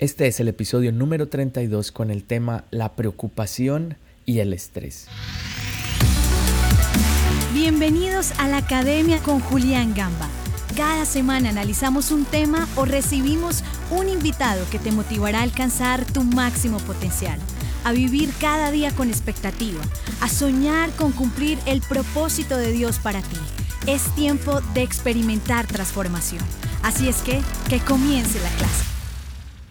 Este es el episodio número 32 con el tema La preocupación y el estrés. Bienvenidos a la Academia con Julián Gamba. Cada semana analizamos un tema o recibimos un invitado que te motivará a alcanzar tu máximo potencial, a vivir cada día con expectativa, a soñar con cumplir el propósito de Dios para ti. Es tiempo de experimentar transformación. Así es que, que comience la clase.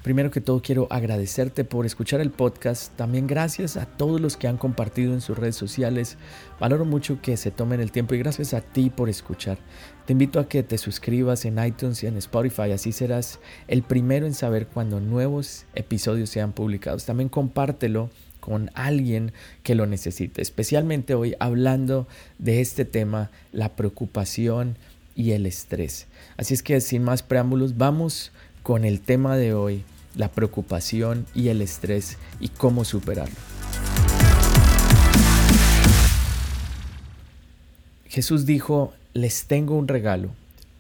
Primero que todo quiero agradecerte por escuchar el podcast. También gracias a todos los que han compartido en sus redes sociales. Valoro mucho que se tomen el tiempo y gracias a ti por escuchar. Te invito a que te suscribas en iTunes y en Spotify. Así serás el primero en saber cuando nuevos episodios sean publicados. También compártelo con alguien que lo necesite. Especialmente hoy hablando de este tema, la preocupación y el estrés. Así es que sin más preámbulos, vamos con el tema de hoy, la preocupación y el estrés y cómo superarlo. Jesús dijo, les tengo un regalo,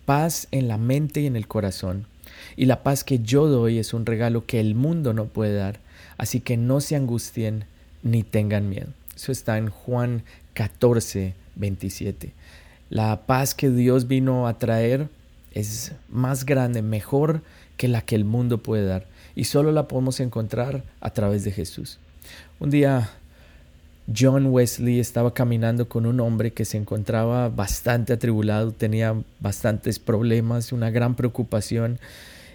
paz en la mente y en el corazón. Y la paz que yo doy es un regalo que el mundo no puede dar, así que no se angustien ni tengan miedo. Eso está en Juan 14, 27. La paz que Dios vino a traer es más grande, mejor que la que el mundo puede dar. Y solo la podemos encontrar a través de Jesús. Un día John Wesley estaba caminando con un hombre que se encontraba bastante atribulado, tenía bastantes problemas, una gran preocupación.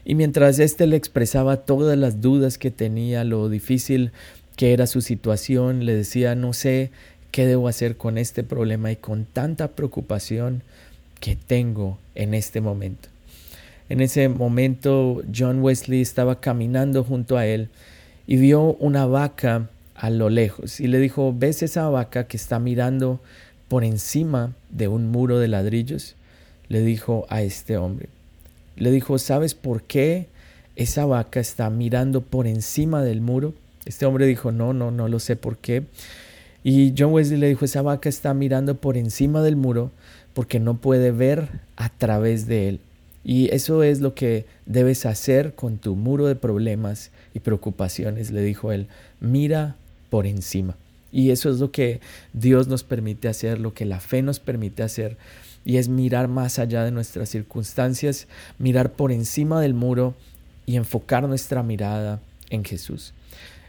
Y mientras éste le expresaba todas las dudas que tenía, lo difícil que era su situación, le decía, no sé qué debo hacer con este problema y con tanta preocupación que tengo en este momento. En ese momento John Wesley estaba caminando junto a él y vio una vaca a lo lejos y le dijo, ¿ves esa vaca que está mirando por encima de un muro de ladrillos? Le dijo a este hombre. Le dijo, ¿sabes por qué esa vaca está mirando por encima del muro? Este hombre dijo, no, no, no lo sé por qué. Y John Wesley le dijo, esa vaca está mirando por encima del muro porque no puede ver a través de él. Y eso es lo que debes hacer con tu muro de problemas y preocupaciones, le dijo él. Mira por encima. Y eso es lo que Dios nos permite hacer, lo que la fe nos permite hacer. Y es mirar más allá de nuestras circunstancias, mirar por encima del muro y enfocar nuestra mirada en Jesús.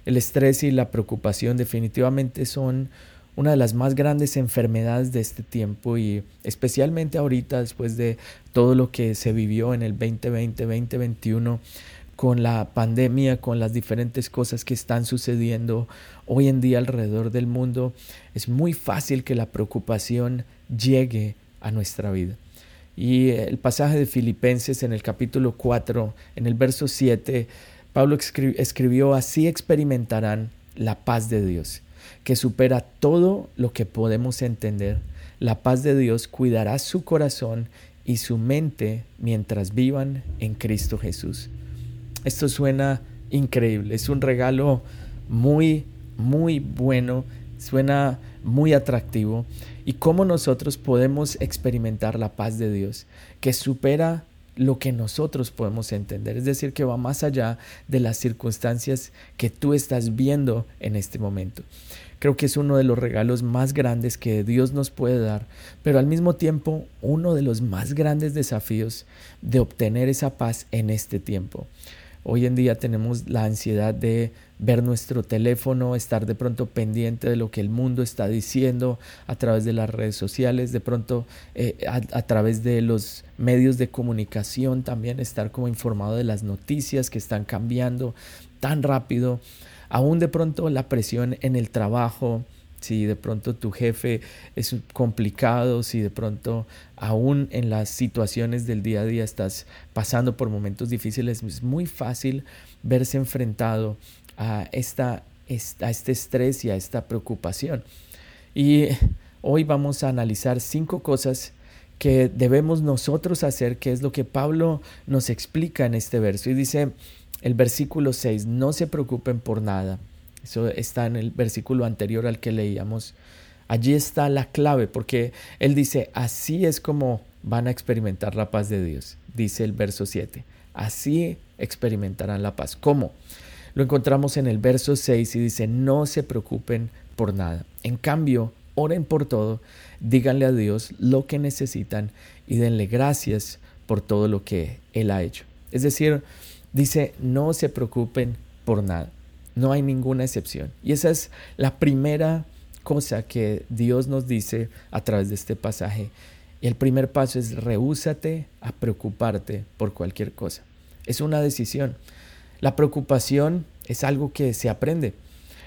El estrés y la preocupación definitivamente son una de las más grandes enfermedades de este tiempo y especialmente ahorita después de todo lo que se vivió en el 2020, 2021 con la pandemia, con las diferentes cosas que están sucediendo hoy en día alrededor del mundo, es muy fácil que la preocupación llegue a nuestra vida. Y el pasaje de Filipenses en el capítulo 4, en el verso 7, Pablo escribió, así experimentarán la paz de Dios que supera todo lo que podemos entender. La paz de Dios cuidará su corazón y su mente mientras vivan en Cristo Jesús. Esto suena increíble, es un regalo muy, muy bueno, suena muy atractivo. ¿Y cómo nosotros podemos experimentar la paz de Dios que supera lo que nosotros podemos entender, es decir, que va más allá de las circunstancias que tú estás viendo en este momento. Creo que es uno de los regalos más grandes que Dios nos puede dar, pero al mismo tiempo uno de los más grandes desafíos de obtener esa paz en este tiempo. Hoy en día tenemos la ansiedad de ver nuestro teléfono, estar de pronto pendiente de lo que el mundo está diciendo a través de las redes sociales, de pronto eh, a, a, través de los medios de comunicación también estar como informado de las noticias que están cambiando tan rápido, aún de pronto la presión en el trabajo, si de pronto tu jefe es complicado, si de pronto aún en las situaciones del día a día estás pasando por momentos difíciles, es muy fácil verse enfrentado a, esta, a este estrés y a esta preocupación. Y hoy vamos a analizar cinco cosas que debemos nosotros hacer, que es lo que Pablo nos explica en este verso. Y dice el versículo 6, no se preocupen por nada eso está en el versículo anterior al que leíamos. Allí está la clave, porque Él dice, así es como van a experimentar la paz de Dios, dice el verso 7. Así experimentarán la paz. ¿Cómo? Lo encontramos en el verso 6 y dice, no se preocupen por nada. En cambio, oren por todo, díganle a Dios lo que necesitan y denle gracias por todo lo que Él ha hecho. Es decir, dice, no se preocupen por nada. No hay ninguna excepción. Y esa es la primera cosa que Dios nos dice a través de este pasaje. Y el primer paso es rehúsate a preocuparte por cualquier cosa. Es una decisión. La preocupación es algo que se aprende.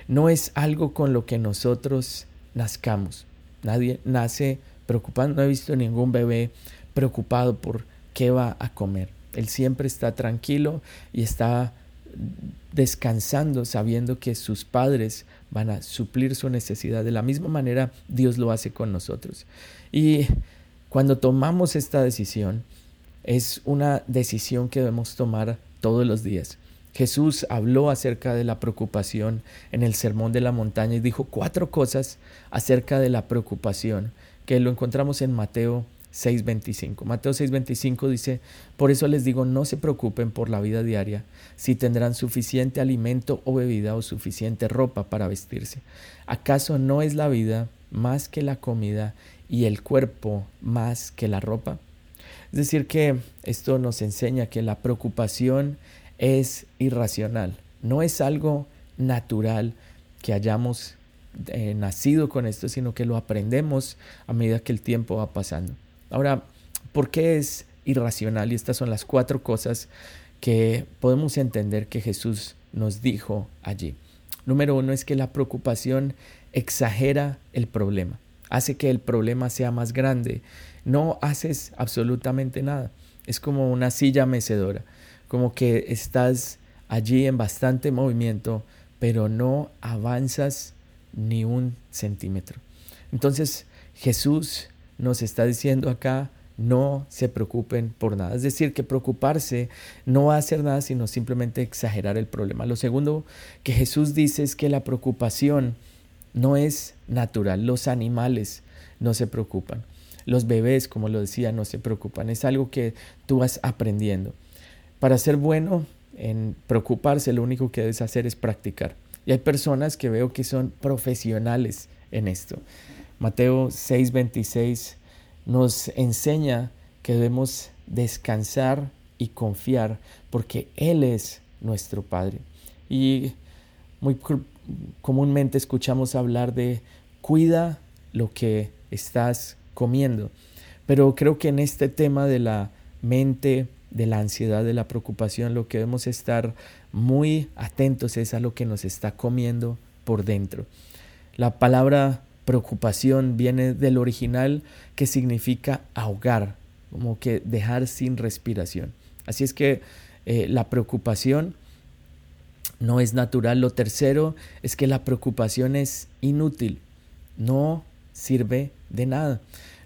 No es algo con lo que nosotros nazcamos. Nadie nace preocupado. No he visto ningún bebé preocupado por qué va a comer. Él siempre está tranquilo y está descansando sabiendo que sus padres van a suplir su necesidad. De la misma manera Dios lo hace con nosotros. Y cuando tomamos esta decisión, es una decisión que debemos tomar todos los días. Jesús habló acerca de la preocupación en el Sermón de la Montaña y dijo cuatro cosas acerca de la preocupación que lo encontramos en Mateo 6:25. Mateo 6:25 dice, por eso les digo, no se preocupen por la vida diaria, si tendrán suficiente alimento o bebida o suficiente ropa para vestirse. ¿Acaso no es la vida más que la comida y el cuerpo más que la ropa? Es decir, que esto nos enseña que la preocupación es irracional, no es algo natural que hayamos eh, nacido con esto, sino que lo aprendemos a medida que el tiempo va pasando. Ahora, ¿por qué es irracional? Y estas son las cuatro cosas que podemos entender que Jesús nos dijo allí. Número uno es que la preocupación exagera el problema, hace que el problema sea más grande. No haces absolutamente nada. Es como una silla mecedora, como que estás allí en bastante movimiento, pero no avanzas ni un centímetro. Entonces Jesús nos está diciendo acá, no se preocupen por nada. Es decir, que preocuparse no va a hacer nada, sino simplemente exagerar el problema. Lo segundo que Jesús dice es que la preocupación no es natural. Los animales no se preocupan. Los bebés, como lo decía, no se preocupan. Es algo que tú vas aprendiendo. Para ser bueno en preocuparse, lo único que debes hacer es practicar. Y hay personas que veo que son profesionales en esto. Mateo 6:26 nos enseña que debemos descansar y confiar porque Él es nuestro Padre. Y muy comúnmente escuchamos hablar de cuida lo que estás comiendo. Pero creo que en este tema de la mente, de la ansiedad, de la preocupación, lo que debemos estar muy atentos es a lo que nos está comiendo por dentro. La palabra preocupación viene del original que significa ahogar, como que dejar sin respiración. Así es que eh, la preocupación no es natural. Lo tercero es que la preocupación es inútil, no sirve de nada.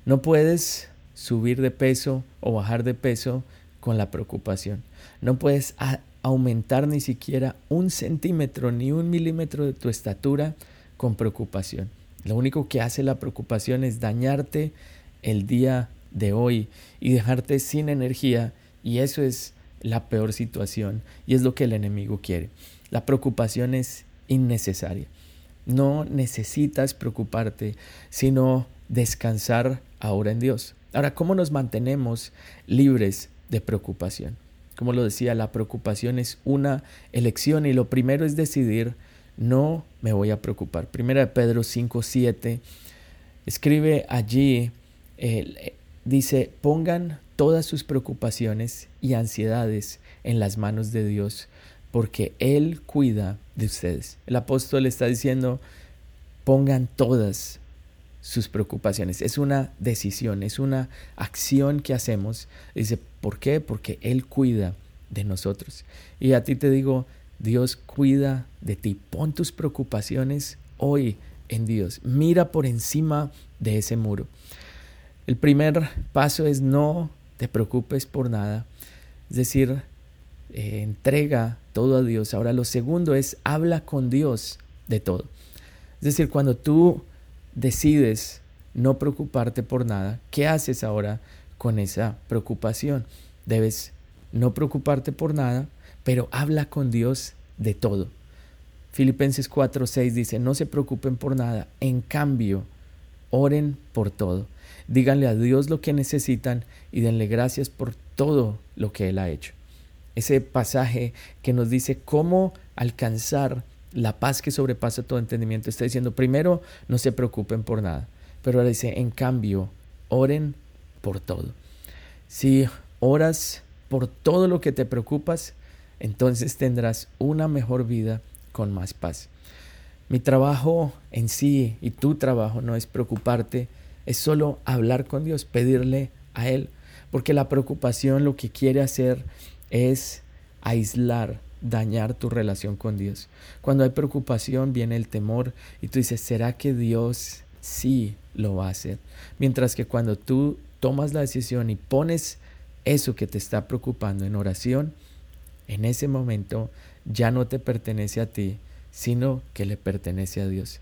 No puedes subir de peso o bajar de peso con la preocupación. No puedes aumentar ni siquiera un centímetro ni un milímetro de tu estatura con preocupación. Lo único que hace la preocupación es dañarte el día de hoy y dejarte sin energía y eso es la peor situación y es lo que el enemigo quiere. La preocupación es innecesaria. No necesitas preocuparte, sino descansar ahora en Dios. Ahora, ¿cómo nos mantenemos libres de preocupación? Como lo decía, la preocupación es una elección y lo primero es decidir no me voy a preocupar. Primera Pedro 5, 7 escribe allí, eh, dice, pongan todas sus preocupaciones y ansiedades en las manos de Dios, porque Él cuida de ustedes. El apóstol está diciendo, pongan todas sus preocupaciones. Es una decisión, es una acción que hacemos. Dice, ¿por qué? Porque Él cuida de nosotros. Y a ti te digo, Dios cuida de ti. Pon tus preocupaciones hoy en Dios. Mira por encima de ese muro. El primer paso es no te preocupes por nada. Es decir, eh, entrega todo a Dios. Ahora lo segundo es habla con Dios de todo. Es decir, cuando tú decides no preocuparte por nada, ¿qué haces ahora con esa preocupación? Debes no preocuparte por nada, pero habla con Dios de todo. Filipenses 4:6 dice, no se preocupen por nada, en cambio, oren por todo. Díganle a Dios lo que necesitan y denle gracias por todo lo que Él ha hecho. Ese pasaje que nos dice cómo alcanzar la paz que sobrepasa todo entendimiento está diciendo, primero, no se preocupen por nada, pero ahora dice, en cambio, oren por todo. Si oras por todo lo que te preocupas, entonces tendrás una mejor vida con más paz. Mi trabajo en sí y tu trabajo no es preocuparte, es solo hablar con Dios, pedirle a Él, porque la preocupación lo que quiere hacer es aislar, dañar tu relación con Dios. Cuando hay preocupación viene el temor y tú dices, ¿será que Dios sí lo va a hacer? Mientras que cuando tú tomas la decisión y pones eso que te está preocupando en oración, en ese momento ya no te pertenece a ti, sino que le pertenece a Dios.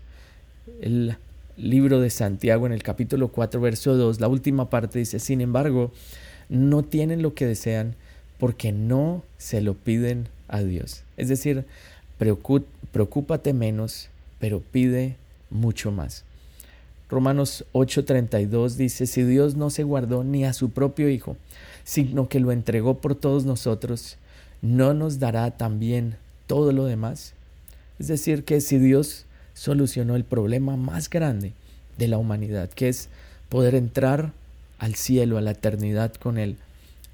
El libro de Santiago en el capítulo 4, verso 2, la última parte dice, sin embargo, no tienen lo que desean porque no se lo piden Dios. Es decir, preocúpate menos, pero pide mucho más. Romanos 8:32 dice, si Dios no se guardó ni a su propio Hijo, sino que lo entregó por todos nosotros, ¿no nos dará también todo lo demás? Es decir, que si Dios solucionó el problema más grande de la humanidad, que es poder entrar al cielo, a la eternidad con Él,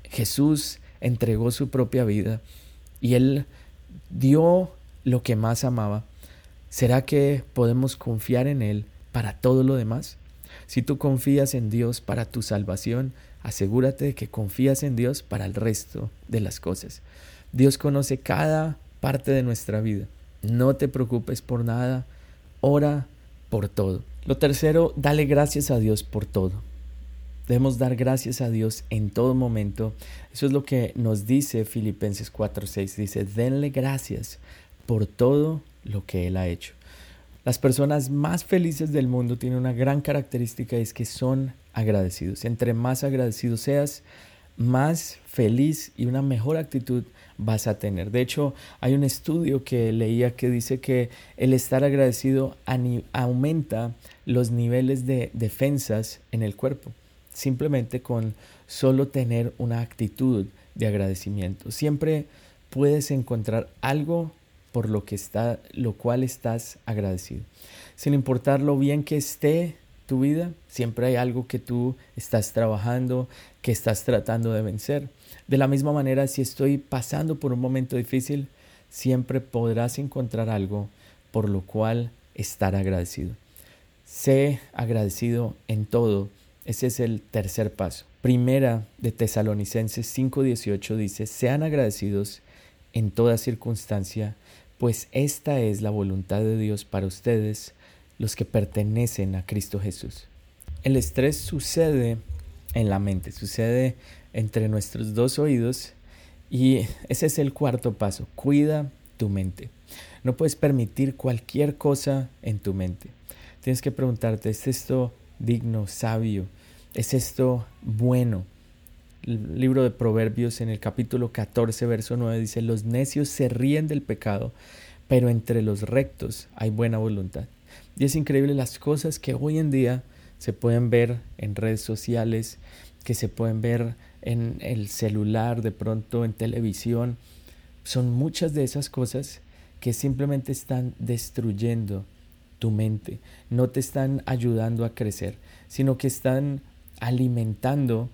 Jesús entregó su propia vida y Él dio lo que más amaba. ¿Será que podemos confiar en Él para todo lo demás? Si tú confías en Dios para tu salvación, asegúrate de que confías en Dios para el resto de las cosas. Dios conoce cada parte de nuestra vida. No te preocupes por nada, ora por todo. Lo tercero, dale gracias a Dios por todo. Debemos dar gracias a Dios en todo momento. Eso es lo que nos dice Filipenses 4:6. Dice, denle gracias por todo lo que Él ha hecho. Las personas más felices del mundo tienen una gran característica, es que son agradecidos. Entre más agradecidos seas, más feliz y una mejor actitud vas a tener. De hecho, hay un estudio que leía que dice que el estar agradecido aumenta los niveles de defensas en el cuerpo, simplemente con solo tener una actitud de agradecimiento. Siempre puedes encontrar algo por lo que está lo cual estás agradecido. Sin importar lo bien que esté tu vida, siempre hay algo que tú estás trabajando, que estás tratando de vencer. De la misma manera, si estoy pasando por un momento difícil, siempre podrás encontrar algo por lo cual estar agradecido. Sé agradecido en todo. Ese es el tercer paso. Primera de Tesalonicenses 5:18 dice, sean agradecidos en toda circunstancia, pues esta es la voluntad de Dios para ustedes los que pertenecen a Cristo Jesús. El estrés sucede en la mente, sucede entre nuestros dos oídos y ese es el cuarto paso, cuida tu mente. No puedes permitir cualquier cosa en tu mente. Tienes que preguntarte, ¿es esto digno, sabio? ¿Es esto bueno? El libro de Proverbios en el capítulo 14, verso 9 dice, los necios se ríen del pecado, pero entre los rectos hay buena voluntad. Y es increíble las cosas que hoy en día se pueden ver en redes sociales, que se pueden ver en el celular, de pronto en televisión. Son muchas de esas cosas que simplemente están destruyendo tu mente, no te están ayudando a crecer, sino que están alimentando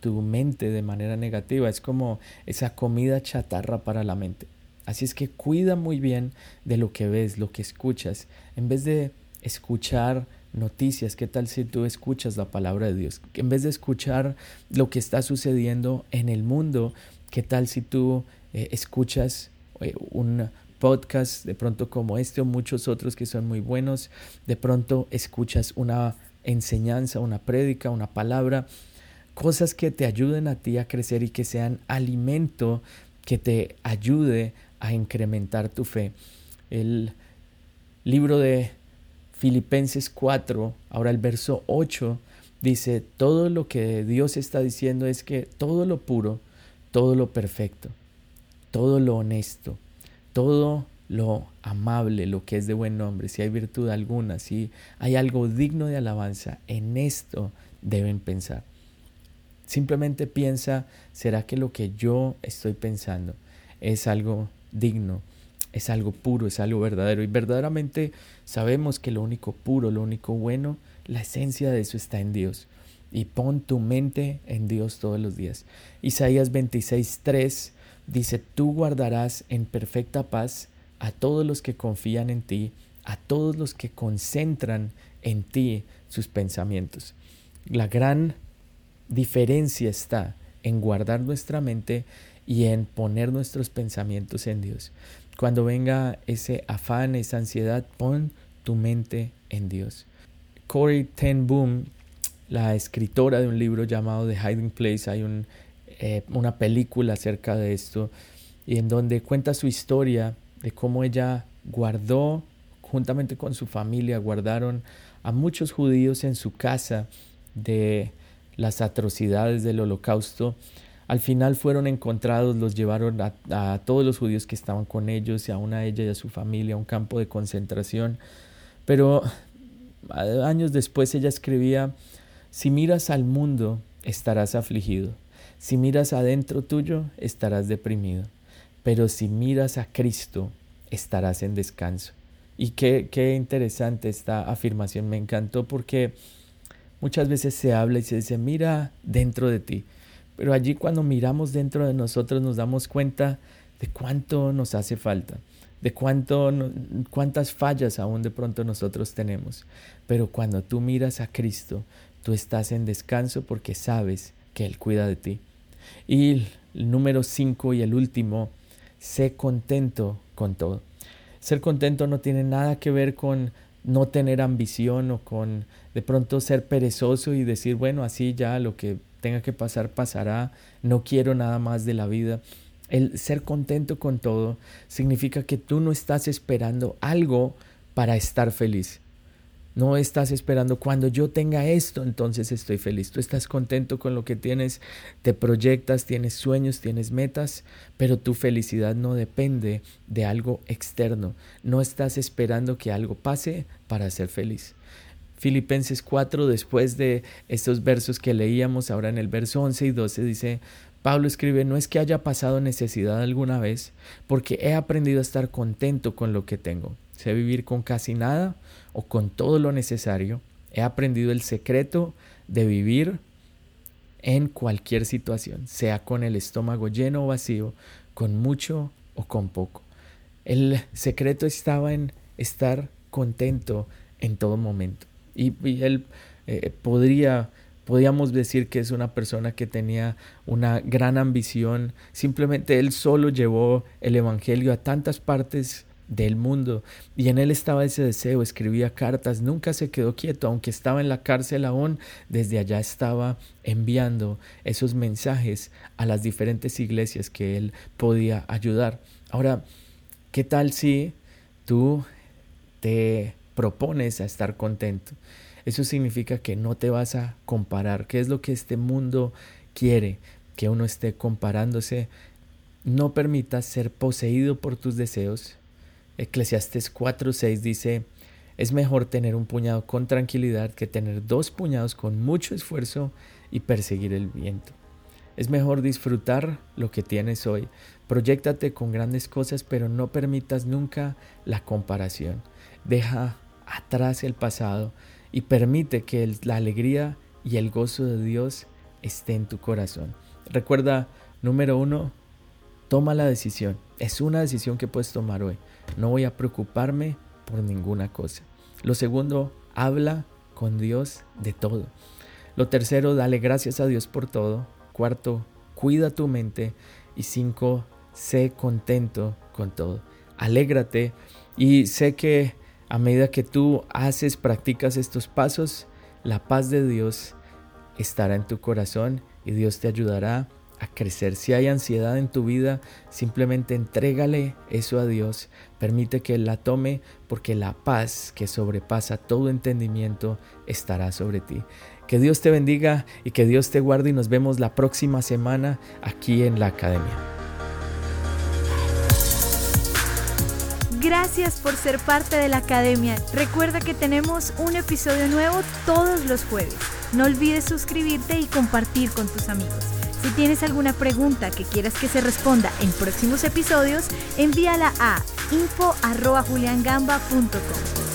tu mente de manera negativa. Es como esa comida chatarra para la mente. Así es que cuida muy bien de lo que ves, lo que escuchas. En vez de escuchar noticias, ¿qué tal si tú escuchas la palabra de Dios? En vez de escuchar lo que está sucediendo en el mundo, ¿qué tal si tú eh, escuchas eh, un podcast de pronto como este o muchos otros que son muy buenos? De pronto escuchas una enseñanza, una prédica, una palabra, cosas que te ayuden a ti a crecer y que sean alimento que te ayude a incrementar tu fe. El libro de Filipenses 4, ahora el verso 8, dice, todo lo que Dios está diciendo es que todo lo puro, todo lo perfecto, todo lo honesto, todo lo amable, lo que es de buen nombre, si hay virtud alguna, si hay algo digno de alabanza, en esto deben pensar. Simplemente piensa, ¿será que lo que yo estoy pensando es algo digno, es algo puro, es algo verdadero? Y verdaderamente sabemos que lo único puro, lo único bueno, la esencia de eso está en Dios. Y pon tu mente en Dios todos los días. Isaías 26, 3 dice, tú guardarás en perfecta paz a todos los que confían en ti, a todos los que concentran en ti sus pensamientos. La gran diferencia está en guardar nuestra mente y en poner nuestros pensamientos en Dios. Cuando venga ese afán, esa ansiedad, pon tu mente en Dios. Corey Ten Boom, la escritora de un libro llamado The Hiding Place, hay eh, una película acerca de esto, y en donde cuenta su historia de cómo ella guardó, juntamente con su familia, guardaron a muchos judíos en su casa de las atrocidades del holocausto. Al final fueron encontrados, los llevaron a, todos los judíos que estaban con ellos, y a una ella y a su familia, a un campo de concentración. Pero años después ella escribía, si miras al mundo, estarás afligido. Si miras adentro tuyo, estarás deprimido pero si miras a Cristo, estarás en descanso. Y qué, qué interesante esta afirmación, me encantó porque muchas veces se habla y se dice, mira dentro de ti, pero allí cuando miramos dentro de nosotros nos damos cuenta de cuánto nos hace falta, de cuánto, cuántas fallas aún de pronto nosotros tenemos. Pero cuando tú miras a Cristo, tú estás en descanso porque sabes que Él cuida de ti. Y el número cinco y el último sé contento con todo. Ser contento no tiene nada que ver con no tener ambición o con de pronto ser perezoso y decir, bueno, así ya lo que tenga que pasar pasará, no quiero nada más de la vida. El ser contento con todo significa que tú no estás esperando algo para estar feliz. No estás esperando cuando yo tenga esto, entonces estoy feliz. Tú estás contento con lo que tienes, te proyectas, tienes sueños, tienes metas, pero tu felicidad no depende de algo externo. No estás esperando que algo pase para ser feliz. Filipenses 4, después de estos versos que leíamos, ahora en el verso 11 y 12 dice, Pablo escribe, no es que haya pasado necesidad alguna vez, porque he aprendido a estar contento con lo que tengo. Sé vivir con casi nada o con todo lo necesario. He aprendido el secreto de vivir en cualquier situación, sea con el estómago lleno o vacío, con mucho o con poco. El secreto estaba en estar contento en todo momento. Y, él eh, podría, podríamos decir que es una persona que tenía una gran ambición. Simplemente él solo llevó el Evangelio a tantas partes del mundo. Y en él estaba ese deseo, escribía cartas, nunca se quedó quieto, aunque estaba en la cárcel aún, desde allá estaba enviando esos mensajes a las diferentes iglesias que él podía ayudar. Ahora, ¿qué tal si tú te propones a estar contento? Eso significa que no te vas a comparar. ¿Qué es lo que este mundo quiere? Que uno esté comparándose. No permitas ser poseído por tus deseos, Eclesiastes 4:6 dice, es mejor tener un puñado con tranquilidad que tener dos puñados con mucho esfuerzo y perseguir el viento. Es mejor disfrutar lo que tienes hoy. Proyéctate con grandes cosas, pero no permitas nunca la comparación. Deja atrás el pasado y permite que la alegría y el gozo de Dios esté en tu corazón. Recuerda, número uno, toma la decisión. Es una decisión que puedes tomar hoy. No voy a preocuparme por ninguna cosa. Lo segundo, habla con Dios de todo. Lo tercero, dale gracias a Dios por todo. Cuarto, cuida tu mente. Y cinco, sé contento con todo. Alégrate y sé que a medida que tú haces, practicas estos pasos, la paz de Dios estará en tu corazón y Dios te ayudará a crecer. Si hay ansiedad en tu vida, simplemente entrégale eso a Dios. Permite que Él la tome porque la paz que sobrepasa todo entendimiento estará sobre ti. Que Dios te bendiga y que Dios te guarde y nos vemos la próxima semana aquí en la academia. Gracias por ser parte de la academia. Recuerda que tenemos un episodio nuevo todos los jueves. No olvides suscribirte y compartir con tus amigos. Si tienes alguna pregunta que quieras que se responda en próximos episodios, envíala a info.juliangamba.com.